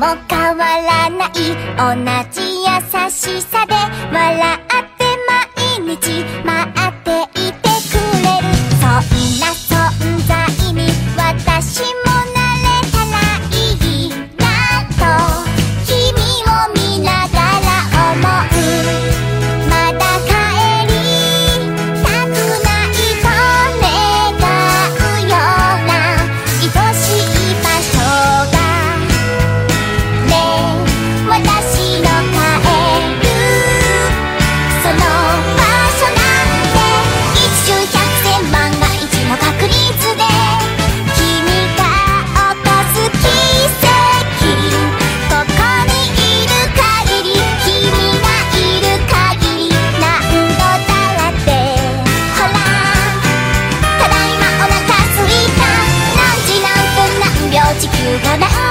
も変わらない。同じ優しさで笑って毎日。毎日かな